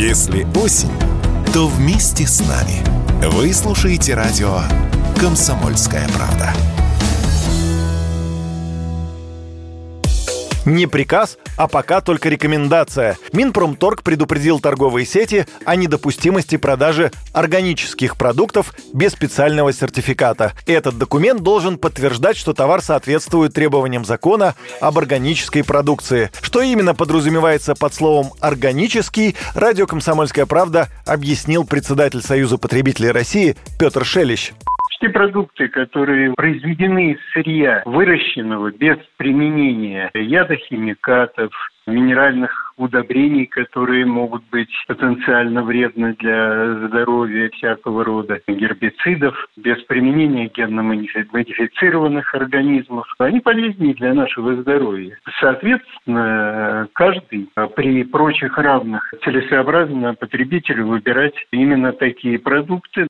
Если осень, то вместе с нами. Вы слушаете радио «Комсомольская правда». Не приказ, а пока только рекомендация. Минпромторг предупредил торговые сети о недопустимости продажи органических продуктов без специального сертификата. Этот документ должен подтверждать, что товар соответствует требованиям закона об органической продукции. Что именно подразумевается под словом «органический», радио «Комсомольская правда» объяснил председатель Союза потребителей России Петр Шелищ те продукты, которые произведены из сырья, выращенного без применения ядохимикатов, минеральных удобрений, которые могут быть потенциально вредны для здоровья всякого рода, гербицидов, без применения генно-модифицированных организмов, они полезнее для нашего здоровья. Соответственно, каждый при прочих равных целесообразно потребителю выбирать именно такие продукты,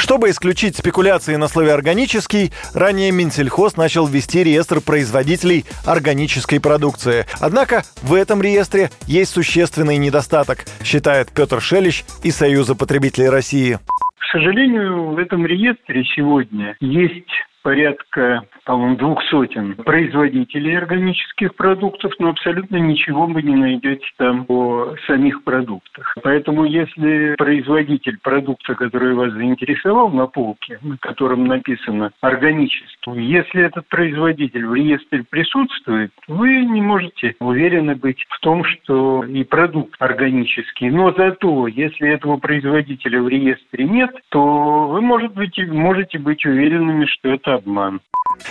чтобы исключить спекуляции на слове «органический», ранее Минсельхоз начал вести реестр производителей органической продукции. Однако в этом реестре есть существенный недостаток, считает Петр Шелищ из Союза потребителей России. К сожалению, в этом реестре сегодня есть порядка, по-моему, двух сотен производителей органических продуктов, но абсолютно ничего вы не найдете там о самих продуктах. Поэтому если производитель продукта, который вас заинтересовал на полке, на котором написано органический, если этот производитель в реестре присутствует, вы не можете уверены быть в том, что и продукт органический. Но зато, если этого производителя в реестре нет, то вы может быть, можете быть уверенными, что это обман.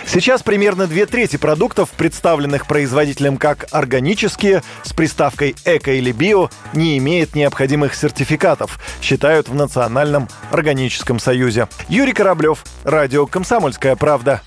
Сейчас примерно две трети продуктов, представленных производителем как органические, с приставкой «эко» или «био», не имеет необходимых сертификатов, считают в Национальном органическом союзе. Юрий Кораблев, Радио «Комсомольская правда».